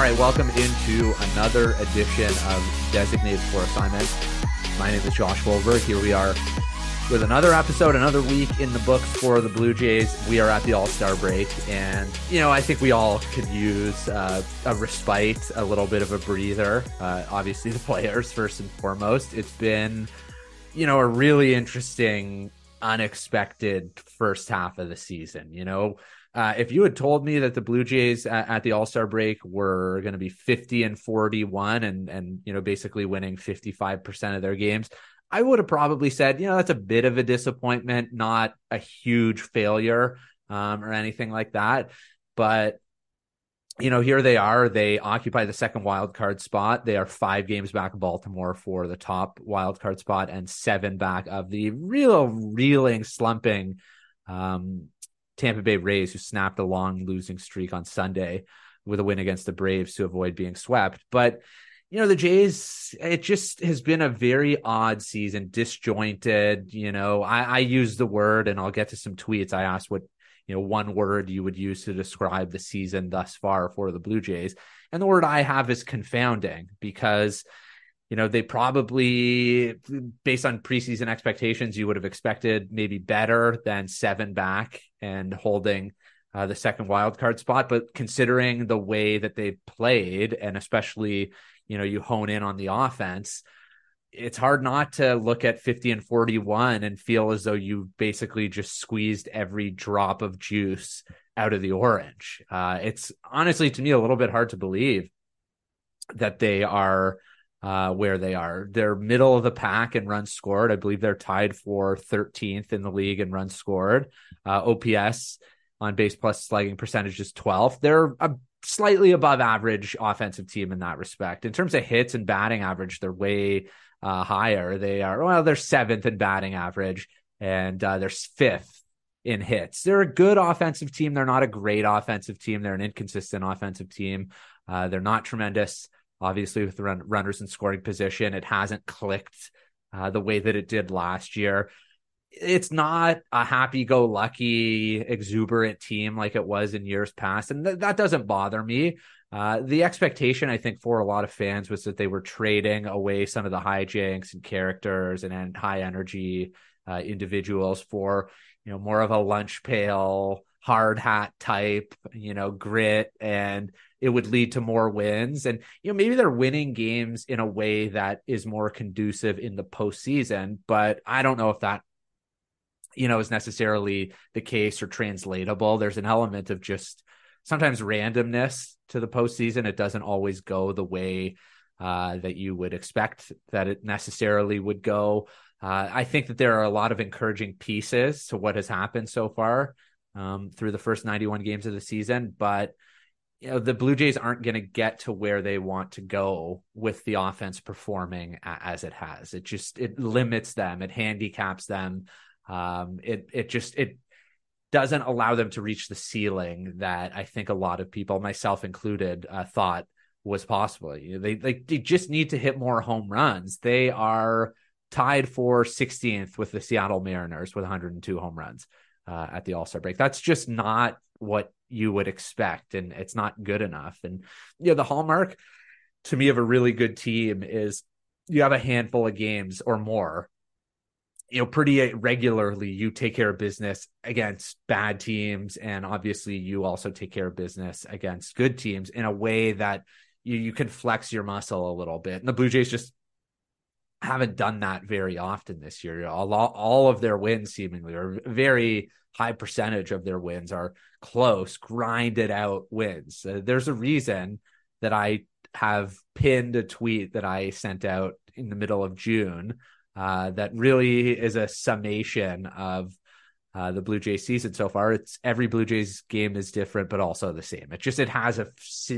All right, welcome into another edition of Designated for Assignment. My name is Josh Wolver. Here we are with another episode, another week in the books for the Blue Jays. We are at the All Star break, and you know I think we all could use uh, a respite, a little bit of a breather. Uh, obviously, the players first and foremost. It's been, you know, a really interesting, unexpected first half of the season. You know. Uh, if you had told me that the Blue Jays at, at the All Star break were going to be 50 and 41 and and you know basically winning 55 percent of their games, I would have probably said, you know, that's a bit of a disappointment, not a huge failure um, or anything like that. But you know, here they are. They occupy the second wild card spot. They are five games back of Baltimore for the top wild card spot and seven back of the real reeling, slumping um, Tampa Bay Rays, who snapped a long losing streak on Sunday with a win against the Braves to avoid being swept. But you know, the Jays, it just has been a very odd season, disjointed. You know, I, I use the word, and I'll get to some tweets. I asked what, you know, one word you would use to describe the season thus far for the Blue Jays. And the word I have is confounding because, you know, they probably, based on preseason expectations, you would have expected maybe better than seven back and holding uh, the second wild card spot. But considering the way that they played, and especially, you know you hone in on the offense it's hard not to look at 50 and 41 and feel as though you basically just squeezed every drop of juice out of the orange uh, it's honestly to me a little bit hard to believe that they are uh, where they are. They're middle of the pack in runs scored. I believe they're tied for 13th in the league in runs scored. Uh, OPS on base plus slugging percentage is 12th. They're a slightly above average offensive team in that respect. In terms of hits and batting average, they're way uh, higher. They are well, they're seventh in batting average, and uh, they're fifth in hits. They're a good offensive team. They're not a great offensive team. They're an inconsistent offensive team. Uh, they're not tremendous, obviously, with the run- runners in scoring position. It hasn't clicked uh, the way that it did last year it's not a happy go lucky exuberant team like it was in years past and th- that doesn't bother me uh, the expectation i think for a lot of fans was that they were trading away some of the hijinks and characters and, and high energy uh, individuals for you know more of a lunch pail hard hat type you know grit and it would lead to more wins and you know maybe they're winning games in a way that is more conducive in the postseason but i don't know if that you know, is necessarily the case or translatable. There's an element of just sometimes randomness to the postseason. It doesn't always go the way uh, that you would expect that it necessarily would go. Uh, I think that there are a lot of encouraging pieces to what has happened so far um, through the first 91 games of the season, but you know the Blue Jays aren't going to get to where they want to go with the offense performing as it has. It just it limits them, it handicaps them um, it it just it doesn't allow them to reach the ceiling that I think a lot of people, myself included, uh, thought was possible. They, they they just need to hit more home runs. They are tied for 16th with the Seattle Mariners with 102 home runs uh, at the All Star break. That's just not what you would expect, and it's not good enough. And you know, the hallmark to me of a really good team is you have a handful of games or more you know, pretty uh, regularly you take care of business against bad teams. And obviously you also take care of business against good teams in a way that you, you can flex your muscle a little bit. And the Blue Jays just haven't done that very often this year. All, all of their wins seemingly are very high percentage of their wins are close, grinded out wins. Uh, there's a reason that I have pinned a tweet that I sent out in the middle of June uh, that really is a summation of uh, the Blue Jays season so far. It's every Blue Jays game is different, but also the same. It just it has a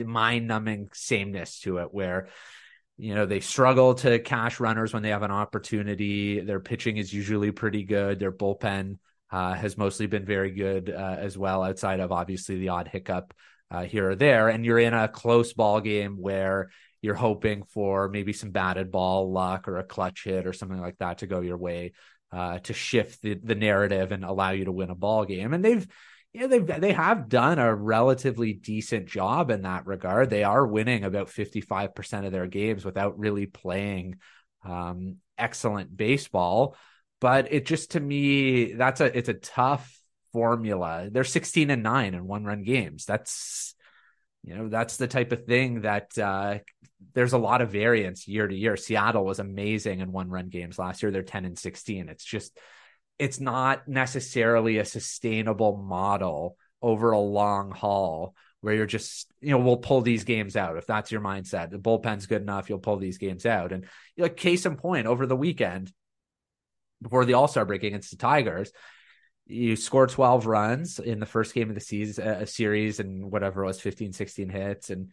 mind numbing sameness to it where you know they struggle to cash runners when they have an opportunity. Their pitching is usually pretty good. Their bullpen uh, has mostly been very good uh, as well, outside of obviously the odd hiccup uh, here or there. And you're in a close ball game where you're hoping for maybe some batted ball luck or a clutch hit or something like that to go your way uh, to shift the, the narrative and allow you to win a ball game. And they've, yeah, they they have done a relatively decent job in that regard. They are winning about 55% of their games without really playing um, excellent baseball. But it just to me, that's a it's a tough formula. They're 16 and 9 in one run games. That's you know, that's the type of thing that uh, there's a lot of variance year to year. Seattle was amazing in one run games last year. They're 10 and 16. It's just it's not necessarily a sustainable model over a long haul where you're just, you know, we'll pull these games out. If that's your mindset, the bullpen's good enough, you'll pull these games out. And you know, case in point, over the weekend, before the All Star break against the Tigers, you score 12 runs in the first game of the season, a uh, series, and whatever it was 15, 16 hits. And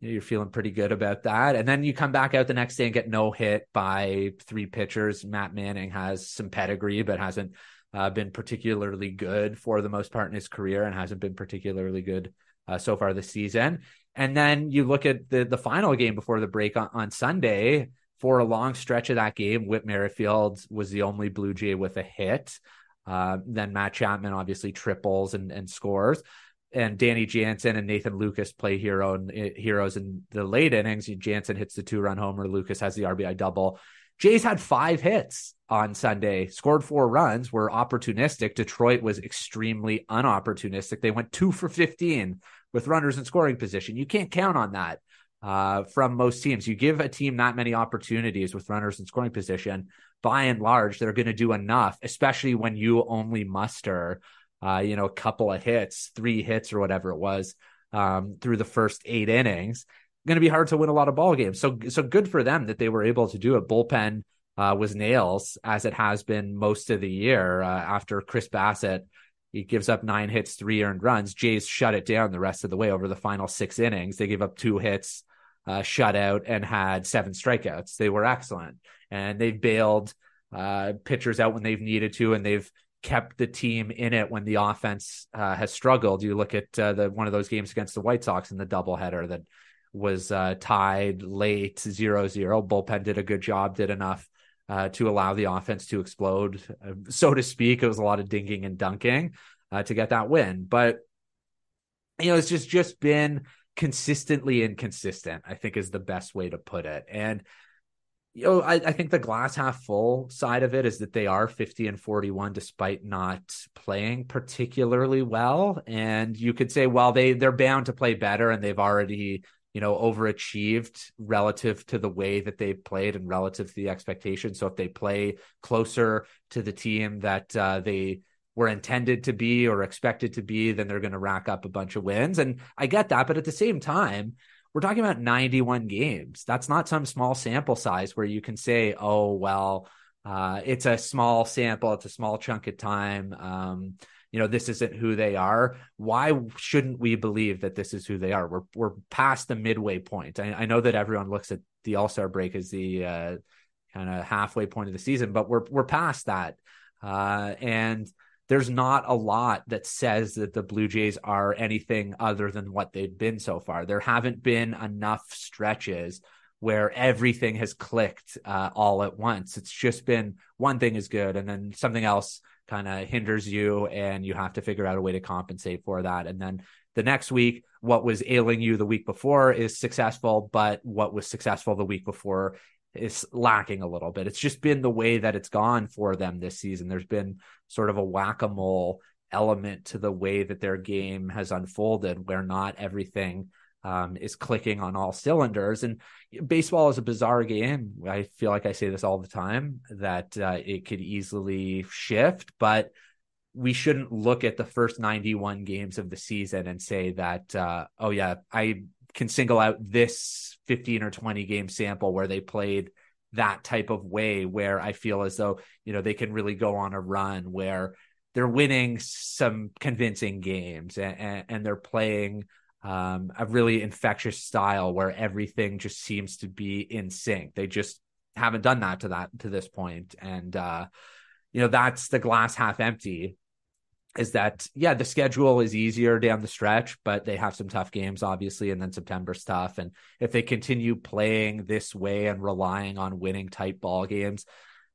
you're feeling pretty good about that. And then you come back out the next day and get no hit by three pitchers. Matt Manning has some pedigree, but hasn't uh, been particularly good for the most part in his career and hasn't been particularly good uh, so far this season. And then you look at the the final game before the break on, on Sunday. For a long stretch of that game, Whit Merrifield was the only Blue Jay with a hit. Uh, then Matt Chapman obviously triples and, and scores and Danny Jansen and Nathan Lukes play hero and heroes in the late innings. Jansen hits the two run homer. Lucas has the RBI double. Jays had five hits on Sunday, scored four runs, were opportunistic. Detroit was extremely unopportunistic. They went two for 15 with runners in scoring position. You can't count on that uh, from most teams. You give a team that many opportunities with runners in scoring position, by and large, they're going to do enough, especially when you only muster uh, you know, a couple of hits, three hits or whatever it was um, through the first eight innings. Going to be hard to win a lot of ball games. So, so good for them that they were able to do it. Bullpen uh, was nails as it has been most of the year. Uh, after Chris Bassitt, he gives up nine hits, three earned runs. Jays shut it down the rest of the way over the final six innings. They gave up two hits, uh, shutout, and had seven strikeouts. They were excellent, and they've bailed uh, pitchers out when they've needed to, and they've kept the team in it when the offense uh, has struggled. You look at uh, the one of those games against the White Sox in the doubleheader that was uh, tied late 0-0. Bullpen did a good job, did enough uh, to allow the offense to explode, uh, so to speak. It was a lot of dinging and dunking uh, to get that win, but you know it's just just been consistently inconsistent. I think is the best way to put it, and you know, I, I, think the glass half full side of it is that they are 50 and 41 despite not playing particularly well. And you could say, well, they they're bound to play better and they've already, you know, overachieved relative to the way that they've played and relative to the expectation. So if they play closer to the team that uh, they were intended to be or expected to be, then they're going to rack up a bunch of wins. And I get that. But at the same time, we're talking about 91 games. That's not some small sample size where you can say, oh, well, uh, it's a small sample, it's a small chunk of time. Um, you know, this isn't who they are. Why shouldn't we believe that this is who they are? We're we're past the midway point. I, I know that everyone looks at the All Star break as the uh, kind of halfway point of the season, but we're we're past that. Uh, and there's not a lot that says that the Blue Jays are anything other than what they've been so far. There haven't been enough stretches where everything has clicked uh, all at once. It's just been one thing is good, and then something else kind of hinders you, and you have to figure out a way to compensate for that. And then the next week, what was ailing you the week before is successful, but what was successful the week before is lacking a little bit. It's just been the way that it's gone for them this season. There's been sort of a whack a mole element to the way that their game has unfolded, where not everything um, is clicking on all cylinders. And baseball is a bizarre game. I feel like I say this all the time that uh, it could easily shift, but we shouldn't look at the first 91 games of the season and say that, uh, oh, yeah, I can single out this 15 or 20 game sample where they played that type of way where I feel as though, you know, they can really go on a run where they're winning some convincing games and, and, and they're playing um, a really infectious style where everything just seems to be in sync. They just haven't done that to that to this point. And uh, you know, that's the glass half empty is that yeah the schedule is easier down the stretch but they have some tough games obviously and then september's tough and if they continue playing this way and relying on winning tight ball games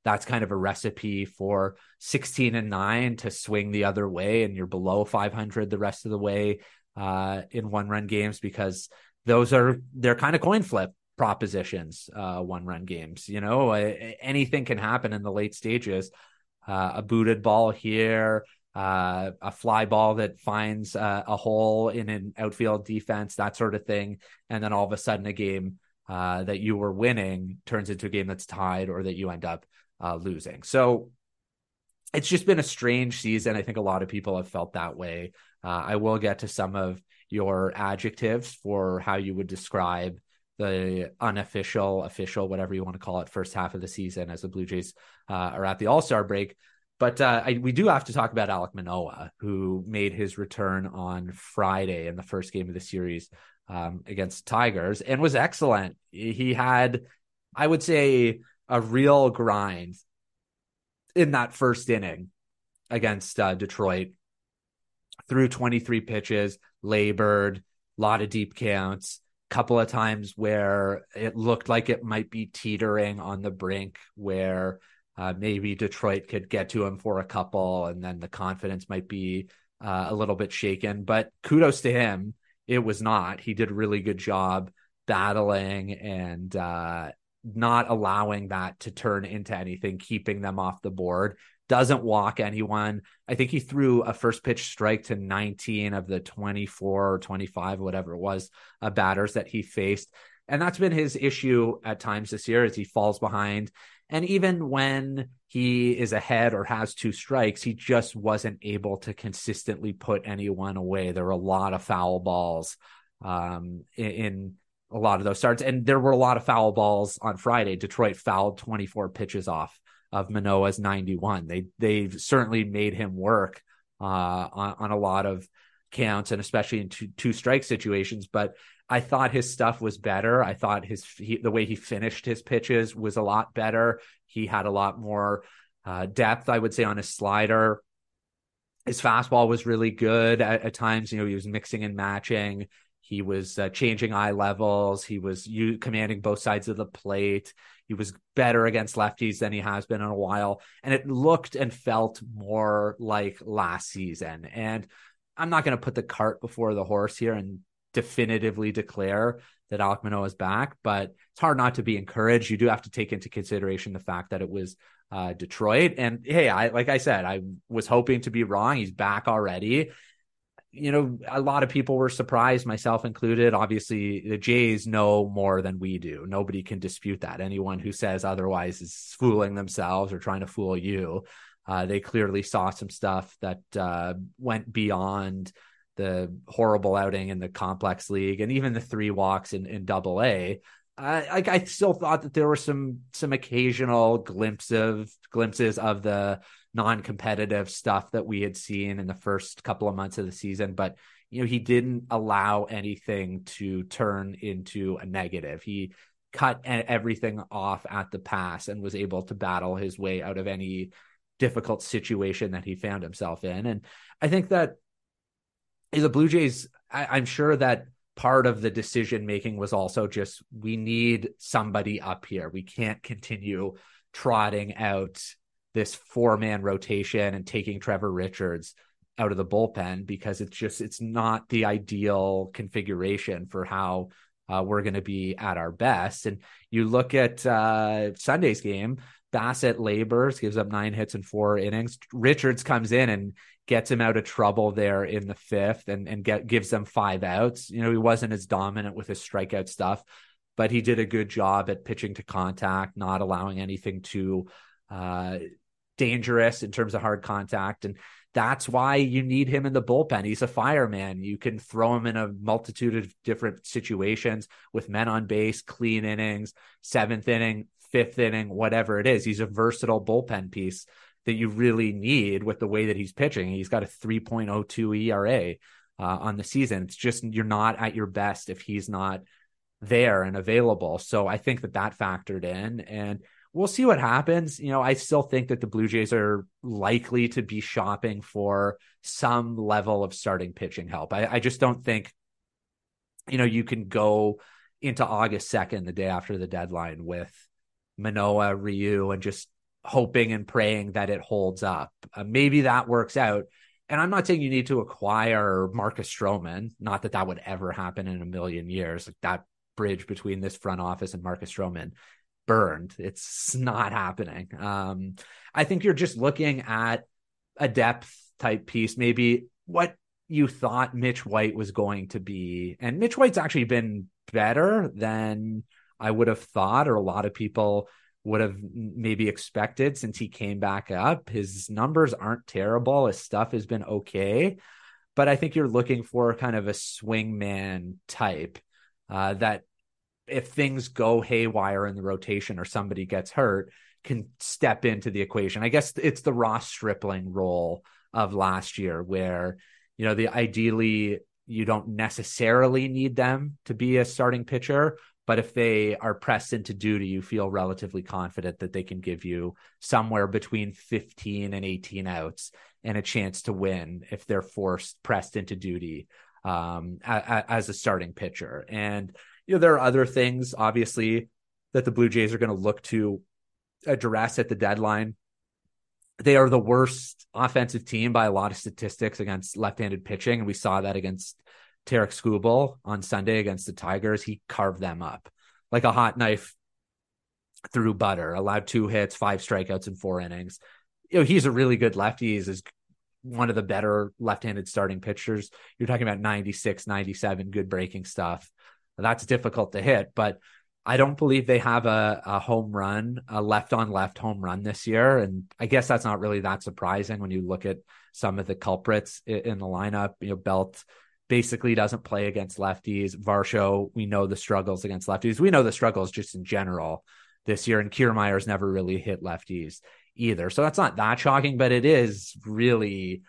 that's kind of a recipe for 16 and 9 to swing the other way and you're below 500 the rest of the way uh, in one run games because those are they're kind of coin flip propositions uh, one run games you know? Anything can happen in the late stages. Uh, a booted ball here uh, a fly ball that finds uh, a hole in an outfield defense that sort of thing and then all of a sudden a game uh, that you were winning turns into a game that's tied or that you end up uh, losing. So it's just been a strange season. I think a lot of people have felt that way. Uh, I will get to some of your adjectives for how you would describe the unofficial, official, whatever you want to call it, first half of the season as the Blue Jays uh, are at the All Star break. But uh, I, we do have to talk about Alek Manoah, who made his return on Friday in the first game of the series um, against Tigers and was excellent. He had, I would say, a real grind in that first inning against uh, Detroit. Threw 23 pitches, labored, a lot of deep counts, a couple of times where it looked like it might be teetering on the brink where uh, maybe Detroit could get to him for a couple and then the confidence might be uh, a little bit shaken. But kudos to him it was not. He did a really good job battling and uh, not allowing that to turn into anything, keeping them off the board. Doesn't walk anyone. I think he threw a first pitch strike to 19 of the 24 or 25, whatever it was, uh, batters that he faced. And that's been his issue at times this year as he falls behind. And even when he is ahead or has two strikes, he just wasn't able to consistently put anyone away. There were a lot of foul balls um, in, in, a lot of those starts, and there were a lot of foul balls on Friday. Detroit fouled 24 pitches off of Manoah's 91. They they've certainly made him work uh, on, on a lot of counts, and especially in two, two strike situations. But I thought his stuff was better. I thought his he, the way he finished his pitches was a lot better. He had a lot more uh, depth, I would say, on his slider. His fastball was really good at, at times. You know, he was mixing and matching. He was uh, changing eye levels. He was u- commanding both sides of the plate. He was better against lefties than he has been in a while. And it looked and felt more like last season. And I'm not going to put the cart before the horse here and definitively declare that Alek Manoah is back, but it's hard not to be encouraged. You do have to take into consideration the fact that it was uh, Detroit. And hey, I like I said, I was hoping to be wrong. He's back already. You know, a lot of people were surprised, myself included. Obviously, the Jays know more than we do. Nobody can dispute that. Anyone who says otherwise is fooling themselves or trying to fool you. Uh, they clearly saw some stuff that uh, went beyond the horrible outing in the complex league and even the three walks in, in double A. I, I still thought that there were some some occasional glimpses of glimpses of the non-competitive stuff that we had seen in the first couple of months of the season, but you know he didn't allow anything to turn into a negative. He cut everything off at the pass and was able to battle his way out of any difficult situation that he found himself in. And I think that the Blue Jays, I, I'm sure that part of the decision making was also just we need somebody up here. We can't continue trotting out this four man rotation and taking Trevor Richards out of the bullpen because it's just it's not the ideal configuration for how uh, we're going to be at our best. And you look at uh, Sunday's game, Bassitt labors, gives up nine hits in four innings. Richards comes in and gets him out of trouble there in the fifth and, and get, gives them five outs. You know, he wasn't as dominant with his strikeout stuff, but he did a good job at pitching to contact, not allowing anything too uh, dangerous in terms of hard contact. And that's why you need him in the bullpen. He's a fireman. You can throw him in a multitude of different situations with men on base, clean innings, seventh inning, fifth inning, whatever it is. He's a versatile bullpen piece that you really need with the way that he's pitching. He's got a 3.02 ERA uh, on the season. It's just you're not at your best if he's not there and available. So I think that that factored in and we'll see what happens. You know, I still think that the Blue Jays are likely to be shopping for some level of starting pitching help. I, I just don't think, you know, you can go into August 2nd, the day after the deadline with Manoah, Ryu, and just hoping and praying that it holds up. Uh, maybe that works out. And I'm not saying you need to acquire Marcus Stroman, not that that would ever happen in a million years. Like that bridge between this front office and Marcus Stroman burned. It's not happening. Um, I think you're just looking at a depth type piece, maybe what you thought Mitch White was going to be. And Mitch White's actually been better than I would have thought, or a lot of people would have maybe expected since he came back up. His numbers aren't terrible. His stuff has been okay. But I think you're looking for kind of a swingman type uh, that if things go haywire in the rotation or somebody gets hurt, can step into the equation. I guess it's the Ross Stripling role of last year where, you know, the ideally you don't necessarily need them to be a starting pitcher, but if they are pressed into duty, you feel relatively confident that they can give you somewhere between 15 and 18 outs and a chance to win if they're forced pressed into duty um, as a starting pitcher. And you know there are other things obviously that the Blue Jays are going to look to address at the deadline. They are the worst offensive team by a lot of statistics against left-handed pitching, and we saw that against Tarik Skubal on Sunday against the Tigers. He carved them up like a hot knife through butter. Allowed two hits, five strikeouts in four innings. You know he's a really good lefty. He's one of the better left-handed starting pitchers. You're talking about 96, 97, good breaking stuff. That's difficult to hit, but I don't believe they have a, a home run, a left on left home run this year. And I guess that's not really that surprising when you look at some of the culprits in the lineup. You know, Belt basically doesn't play against lefties. Varsho, we know the struggles against lefties. We know the struggles just in general this year. And Kiermaier's never really hit lefties either. So that's not that shocking, but it is really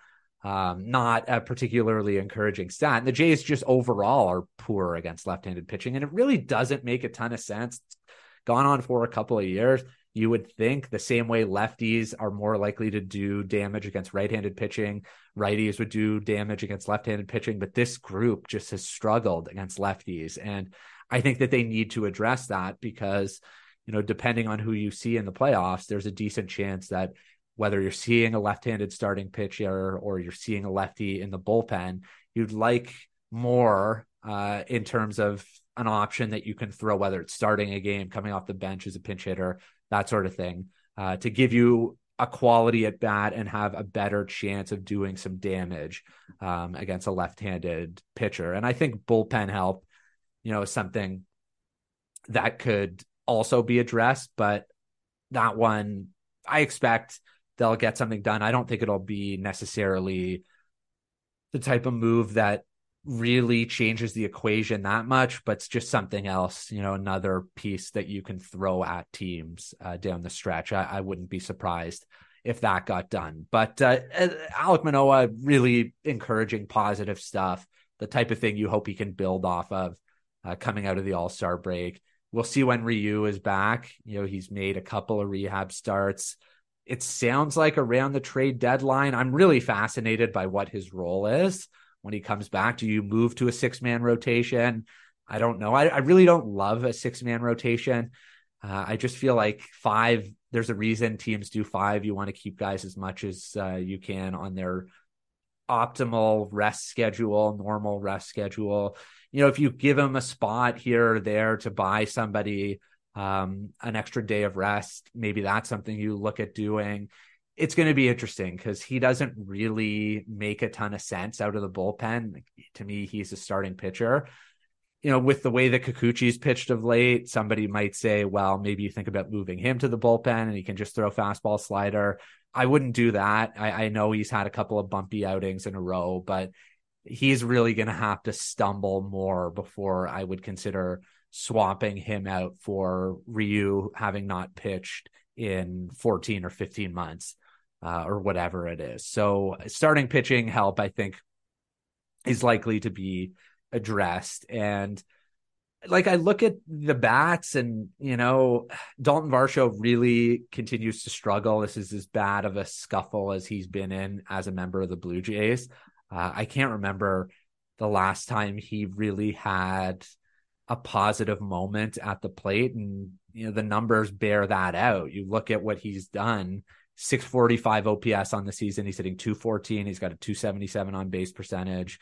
um, not a particularly encouraging stat. And the Jays just overall are poor against left-handed pitching, and it really doesn't make a ton of sense. It's gone on for a couple of years. You would think the same way lefties are more likely to do damage against right-handed pitching, righties would do damage against left-handed pitching, but this group just has struggled against lefties, and I think that they need to address that because you know, depending on who you see in the playoffs, there's a decent chance that whether you're seeing a left-handed starting pitcher or you're seeing a lefty in the bullpen, you'd like more uh, in terms of an option that you can throw, whether it's starting a game, coming off the bench as a pinch hitter, that sort of thing, uh, to give you a quality at bat and have a better chance of doing some damage um, against a left-handed pitcher. And I think bullpen help, you know, is something that could also be addressed, but that one I expect they'll get something done. I don't think it'll be necessarily the type of move that really changes the equation that much, but it's just something else, you know, another piece that you can throw at teams uh, down the stretch. I, I, wouldn't be surprised if that got done. But uh, Alek Manoah, really encouraging, positive stuff, the type of thing you hope he can build off of uh, coming out of the All Star break. We'll see when Ryu is back. You know, he's made a couple of rehab starts it sounds like around the trade deadline. I'm really fascinated by what his role is when he comes back. Do you move to a six man rotation? I don't know. I, I, really don't love a six man rotation. Uh, I just feel like five, there's a reason teams do five. You want to keep guys as much as uh, you can on their optimal rest schedule, normal rest schedule. You know, if you give them a spot here or there to buy somebody um, an extra day of rest. Maybe that's something you look at doing. It's going to be interesting because he doesn't really make a ton of sense out of the bullpen. To me, he's a starting pitcher. You know, with the way that Kikuchi's pitched of late, somebody might say, well, maybe you think about moving him to the bullpen and he can just throw fastball slider. I wouldn't do that. I, I know he's had a couple of bumpy outings in a row, but he's really going to have to stumble more before I would consider swapping him out for Ryu having not pitched in 14 or 15 months uh, or whatever it is. So starting pitching help, I think, is likely to be addressed. And like I look at the bats and, you know, Dalton Varsho really continues to struggle. This is as bad of a scuffle as he's been in as a member of the Blue Jays. Uh, I can't remember the last time he really had – a positive moment at the plate. And you know the numbers bear that out. You look at what he's done 645 OPS on the season. He's hitting 214. He's got a 277 on base percentage.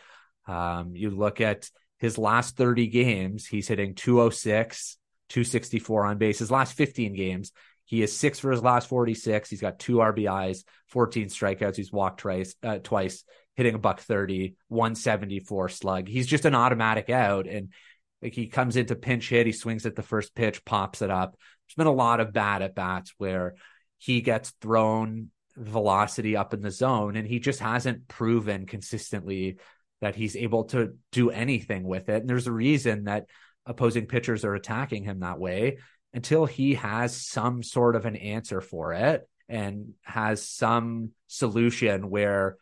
Um, you look at his last 30 games, he's hitting 206, 264 on base. His last 15 games, he is six for his last 46. He's got two RBIs, 14 strikeouts. He's walked twice, uh, twice, hitting a buck 30, 174 slug. He's just an automatic out. And like he comes into pinch hit, he swings at the first pitch, pops it up. There's been a lot of bad at bats where he gets thrown velocity up in the zone and he just hasn't proven consistently that he's able to do anything with it. And there's a reason that opposing pitchers are attacking him that way until he has some sort of an answer for it and has some solution where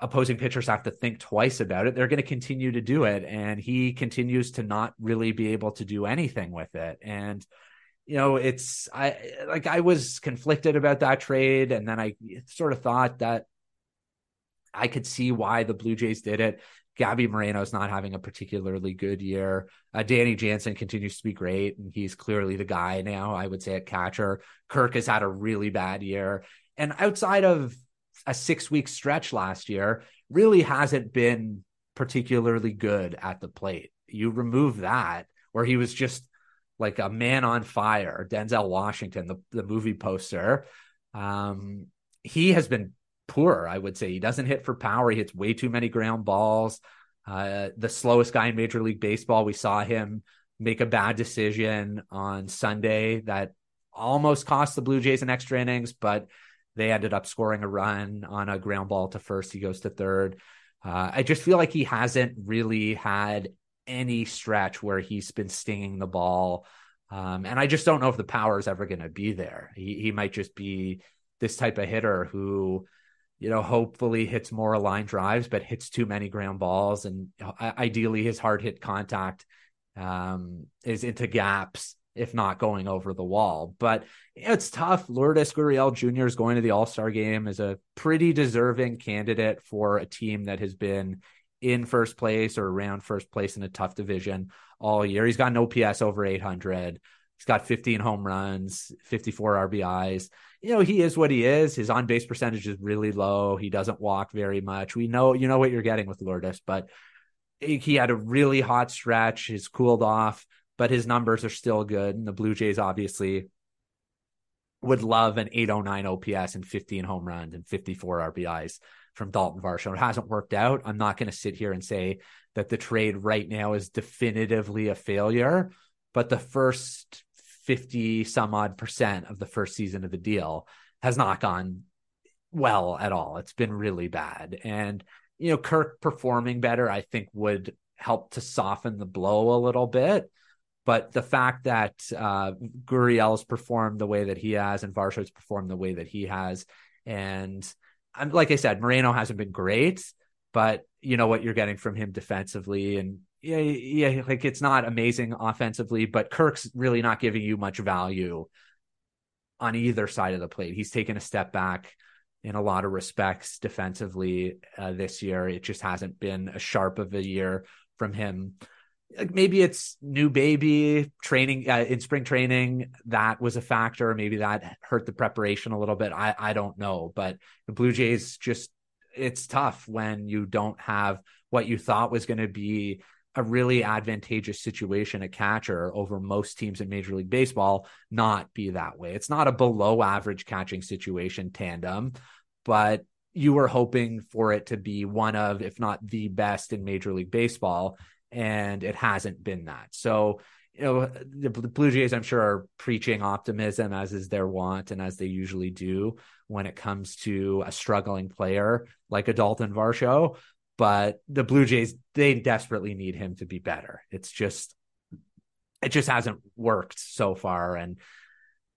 opposing pitchers have to think twice about it, they're going to continue to do it. And he continues to not really be able to do anything with it. And you know, it's I like I was conflicted about that trade, and then I sort of thought that I could see why the Blue Jays did it. Gabby Moreno is not having a particularly good year. Uh, Danny Jansen continues to be great, and he's clearly the guy now. I would say at catcher. Kirk has had a really bad year, and outside of a six week stretch last year, really hasn't been particularly good at the plate. You remove that, where he was just like a man on fire, Denzel Washington, the, the movie poster. Um, he has been poor, I would say. He doesn't hit for power. He hits way too many ground balls. Uh, the slowest guy in Major League Baseball. We saw him make a bad decision on Sunday that almost cost the Blue Jays an extra innings, but they ended up scoring a run on a ground ball to first. He goes to third. Uh, I just feel like he hasn't really had any stretch where he's been stinging the ball. Um, and I just don't know if the power is ever going to be there. He, he might just be this type of hitter who, you know, hopefully hits more line drives, but hits too many ground balls. And ideally, his hard hit contact um, is into gaps, if not going over the wall. But it's tough. Lourdes Gurriel Jr. is going to the All Star game, as a pretty deserving candidate for a team that has been in first place or around first place in a tough division all year. He's got an OPS over 800. He's got 15 home runs, 54 RBIs. You know, he is what he is. His on base percentage is really low. He doesn't walk very much. We know, you know what you're getting with Lourdes, but he had a really hot stretch. He's cooled off, but his numbers are still good. And the Blue Jays obviously would love an 809 OPS and 15 home runs and 54 RBIs from Dalton Varsho. It hasn't worked out. I'm not going to sit here and say that the trade right now is definitively a failure, but the first 50 some odd percent of the first season of the deal has not gone well at all. It's been really bad. And, you know, Kirk performing better, I think would help to soften the blow a little bit. But the fact that uh, Gurriel's performed the way that he has and Varsho's performed the way that he has, and I'm like I said, Moreno hasn't been great, but you know what you're getting from him defensively, and yeah, yeah, like it's not amazing offensively, but Kirk's really not giving you much value on either side of the plate. He's taken a step back in a lot of respects defensively uh, this year. It just hasn't been a sharp of a year from him maybe it's new baby training uh, in spring training that was a factor. Maybe that hurt the preparation a little bit. I i don't know. But the blue jays just it's tough when you don't have what you thought was going to be a really advantageous situation a catcher over most teams in major league baseball not be that way. It's not a below average catching situation tandem but you were hoping for it to be one of if not the best in major league baseball and it hasn't been that. So, you know, the, Blue Jays, I'm sure, are preaching optimism as is their want and as they usually do when it comes to a struggling player like a Dalton Varsho. But the Blue Jays, they desperately need him to be better. It's just, it just hasn't worked so far. And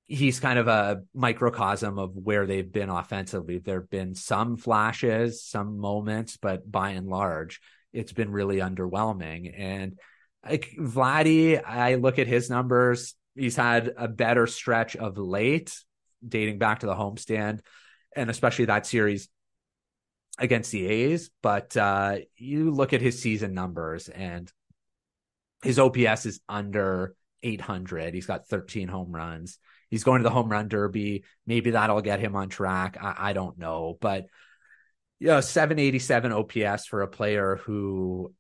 he's kind of a microcosm of where they've been offensively. There have been some flashes, some moments, but by and large, it's been really underwhelming. And like Vladdy, I look at his numbers. He's had a better stretch of late, dating back to the homestand, and especially that series against the A's. But uh, you look at his season numbers, and his OPS is under 800. He's got 13 home runs. He's going to the home run derby. Maybe that'll get him on track. I, I don't know, but yeah, 787 OPS for a player who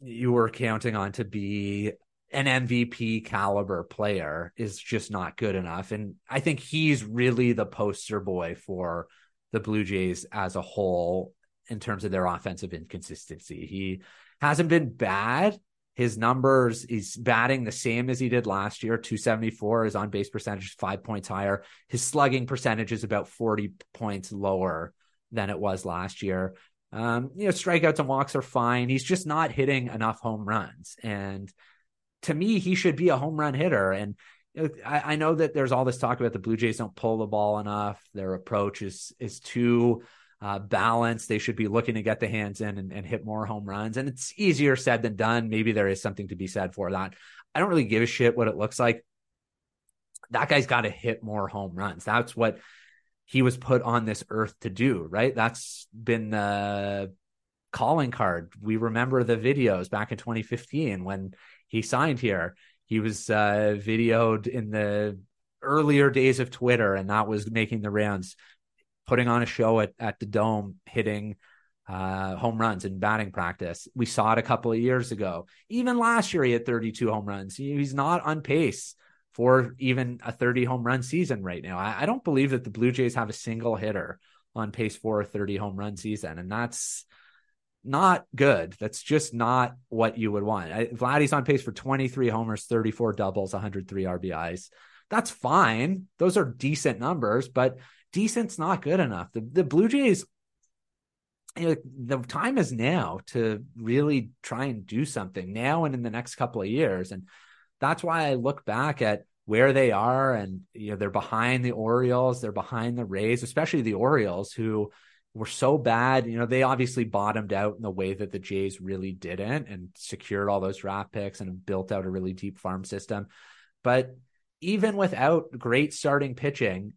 you were counting on to be an MVP caliber player is just not good enough. And I think he's really the poster boy for the Blue Jays as a whole in terms of their offensive inconsistency. He hasn't been bad. His numbers, he's batting the same as he did last year. 274. His on base percentage is five points higher. His slugging percentage is about 40 points lower than it was last year. Um, you know, strikeouts and walks are fine. He's just not hitting enough home runs. And to me, he should be a home run hitter. And I, I know that there's all this talk about the Blue Jays don't pull the ball enough. Their approach is is too uh, balanced. They should be looking to get the hands in and, and hit more home runs. And it's easier said than done. Maybe there is something to be said for that. I don't really give a shit what it looks like. That guy's got to hit more home runs. That's what he was put on this earth to do, right? That's been the calling card. We remember the videos back in 2015 when he signed here. He was uh, videoed in the earlier days of Twitter, and that was making the rounds, putting on a show at, at the Dome, hitting uh, home runs in batting practice. We saw it a couple of years ago. Even last year, he had 32 home runs. He, he's not on pace for even a 30 home run season right now. I, I, don't believe that the Blue Jays have a single hitter on pace for a 30 home run season. And that's not good. That's just not what you would want. I, Vladdy's on pace for 23 homers, 34 doubles, 103 RBIs. That's fine. Those are decent numbers, but decent's not good enough. The, the Blue Jays, you know, the time is now to really try and do something now and in the next couple of years. And that's why I look back at where they are and you know they're behind the Orioles, they're behind the Rays, especially the Orioles who were so bad. You know, they obviously bottomed out in the way that the Jays really didn't and secured all those draft picks and built out a really deep farm system. But even without great starting pitching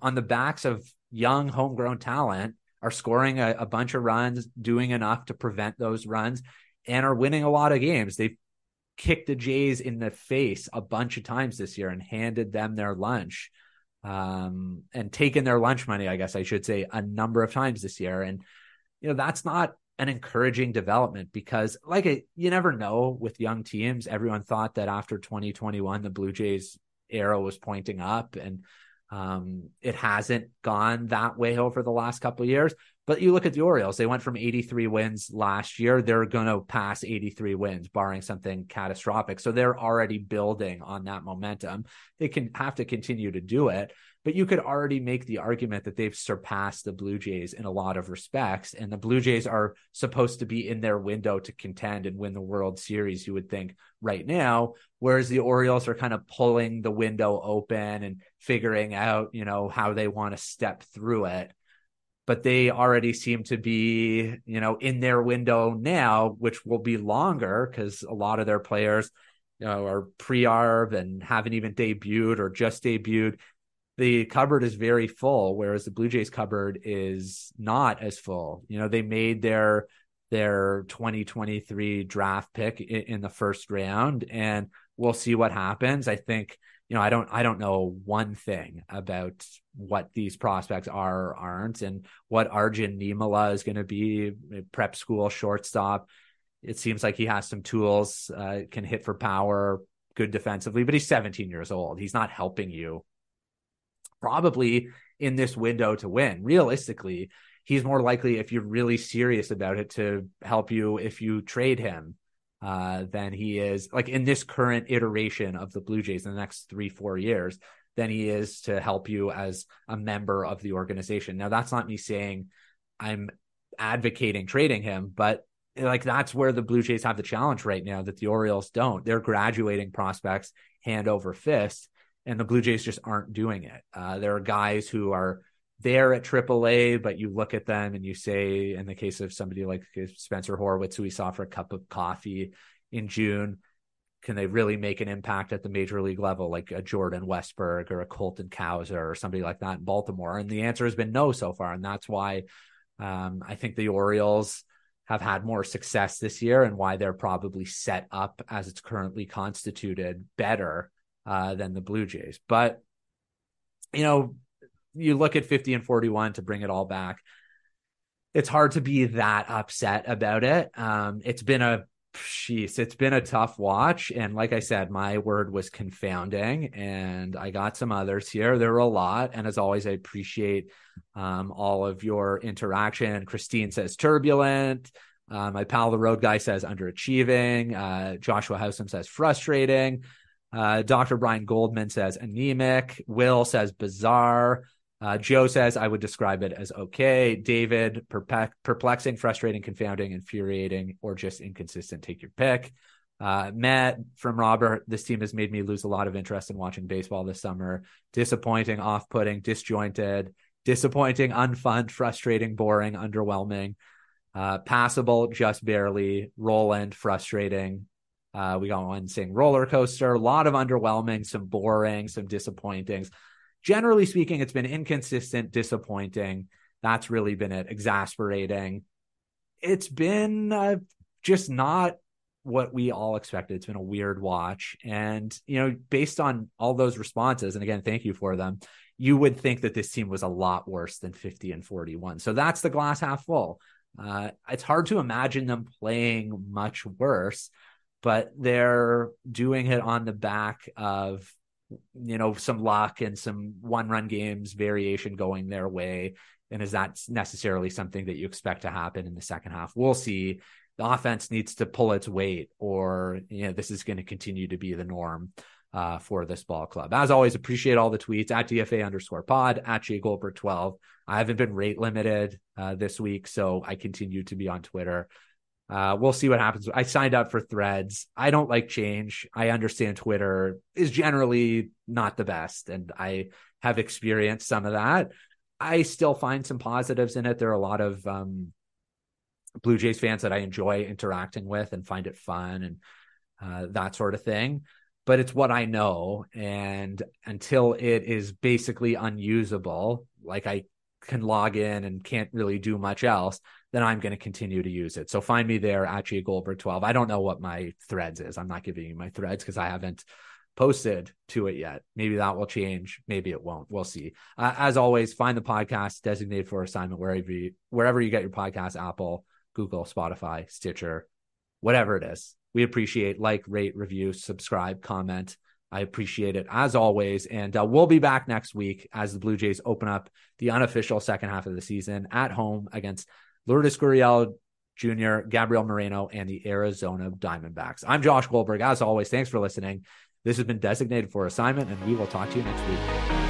on the backs of young homegrown talent are scoring a, a bunch of runs, doing enough to prevent those runs and are winning a lot of games. They've kicked the Jays in the face a bunch of times this year and handed them their lunch um, and taken their lunch money, I guess I should say, a number of times this year. And, you know, that's not an encouraging development because, like, it, you never know with young teams. Everyone thought that after 2021, the Blue Jays arrow was pointing up and um, it hasn't gone that way over the last couple of years. But you look at the Orioles, they went from 83 wins last year. They're going to pass 83 wins, barring something catastrophic. So they're already building on that momentum. They can have to continue to do it but you could already make the argument that they've surpassed the Blue Jays in a lot of respects. And the Blue Jays are supposed to be in their window to contend and win the World Series, you would think right now. Whereas the Orioles are kind of pulling the window open and figuring out, you know, how they want to step through it. But they already seem to be, you know, in their window now, which will be longer because a lot of their players, you know, are pre-arb and haven't even debuted or just debuted the cupboard is very full, whereas the Blue Jays cupboard is not as full. You know, they made their their 2023 draft pick in, in the first round, and we'll see what happens. I think you know, I don't I don't know one thing about what these prospects are or aren't, and what Arjun Nimmala is going to be prep school shortstop. It seems like he has some tools, uh, can hit for power, good defensively, but he's 17 years old. He's not helping you probably in this window to win. Realistically, he's more likely, if you're really serious about it, to help you if you trade him uh, than he is like in this current iteration of the Blue Jays in the next three, four years than he is to help you as a member of the organization. Now, that's not me saying I'm advocating trading him, but like that's where the Blue Jays have the challenge right now that the Orioles don't. They're graduating prospects hand over fist and the Blue Jays just aren't doing it. Uh, there are guys who are there at AAA, but you look at them and you say, in the case of somebody like Spencer Horwitz, who we saw for a cup of coffee in June, can they really make an impact at the major league level, like a Jordan Westburg or a Colton Cowser or somebody like that in Baltimore? And the answer has been no so far, and that's why um, I think the Orioles have had more success this year, and why they're probably set up as it's currently constituted better uh, than the Blue Jays. But, you know, you look at 50 and 41 to bring it all back. It's hard to be that upset about it. Um, it's been a Jeez, it's been a tough watch. And like I said, my word was confounding. And I got some others here. There were a lot. And as always, I appreciate um, all of your interaction. Christine says turbulent. Uh, my pal, the road guy, says underachieving. Uh, Joshua Howsam says frustrating. Uh, Dr. Brian Goldman says anemic. Will says bizarre. Uh, Joe says, I would describe it as okay. David, perplexing, frustrating, confounding, infuriating, or just inconsistent. Take your pick. Uh, Matt from Robert, this team has made me lose a lot of interest in watching baseball this summer. Disappointing, off putting, disjointed, disappointing, unfun, frustrating, boring, underwhelming, uh, passable, just barely, Roland, frustrating. Uh, we got one saying roller coaster, a lot of underwhelming, some boring, some disappointings generally speaking, it's been inconsistent, disappointing. That's really been it, exasperating. It's been uh, just not what we all expected. It's been a weird watch. And, you know, based on all those responses, and again, thank you for them, you would think that this team was a lot worse than 50 and 41. So that's the glass half full. Uh, it's hard to imagine them playing much worse, but they're doing it on the back of you know, some luck and some one run games variation going their way. And is that necessarily something that you expect to happen in the second half? We'll see. The offense needs to pull its weight, or you know, this is going to continue to be the norm uh, for this ball club. As always, appreciate all the tweets at DFA underscore pod at Jay Goldberg 12. I haven't been rate limited uh, this week, so I continue to be on Twitter. Uh, we'll see what happens. I signed up for threads. I don't like change. I understand Twitter is generally not the best, and I have experienced some of that. I still find some positives in it. There are a lot of um, Blue Jays fans that I enjoy interacting with and find it fun and uh, that sort of thing. But it's what I know. And until it is basically unusable, like I can log in and can't really do much else, then I'm going to continue to use it. So find me there at Jay Goldberg 12. I don't know what my threads is. I'm not giving you my threads because I haven't posted to it yet. Maybe that will change. Maybe it won't. We'll see. Uh, as always, find the podcast designated for assignment wherever you, wherever you get your podcast, Apple, Google, Spotify, Stitcher, whatever it is. We appreciate like, rate, review, subscribe, comment. I appreciate it as always. And uh, we'll be back next week as the Blue Jays open up the unofficial second half of the season at home against Lourdes Gurriel Jr., Gabriel Moreno, and the Arizona Diamondbacks. I'm Josh Goldberg. As always, thanks for listening. This has been designated for assignment, and we will talk to you next week.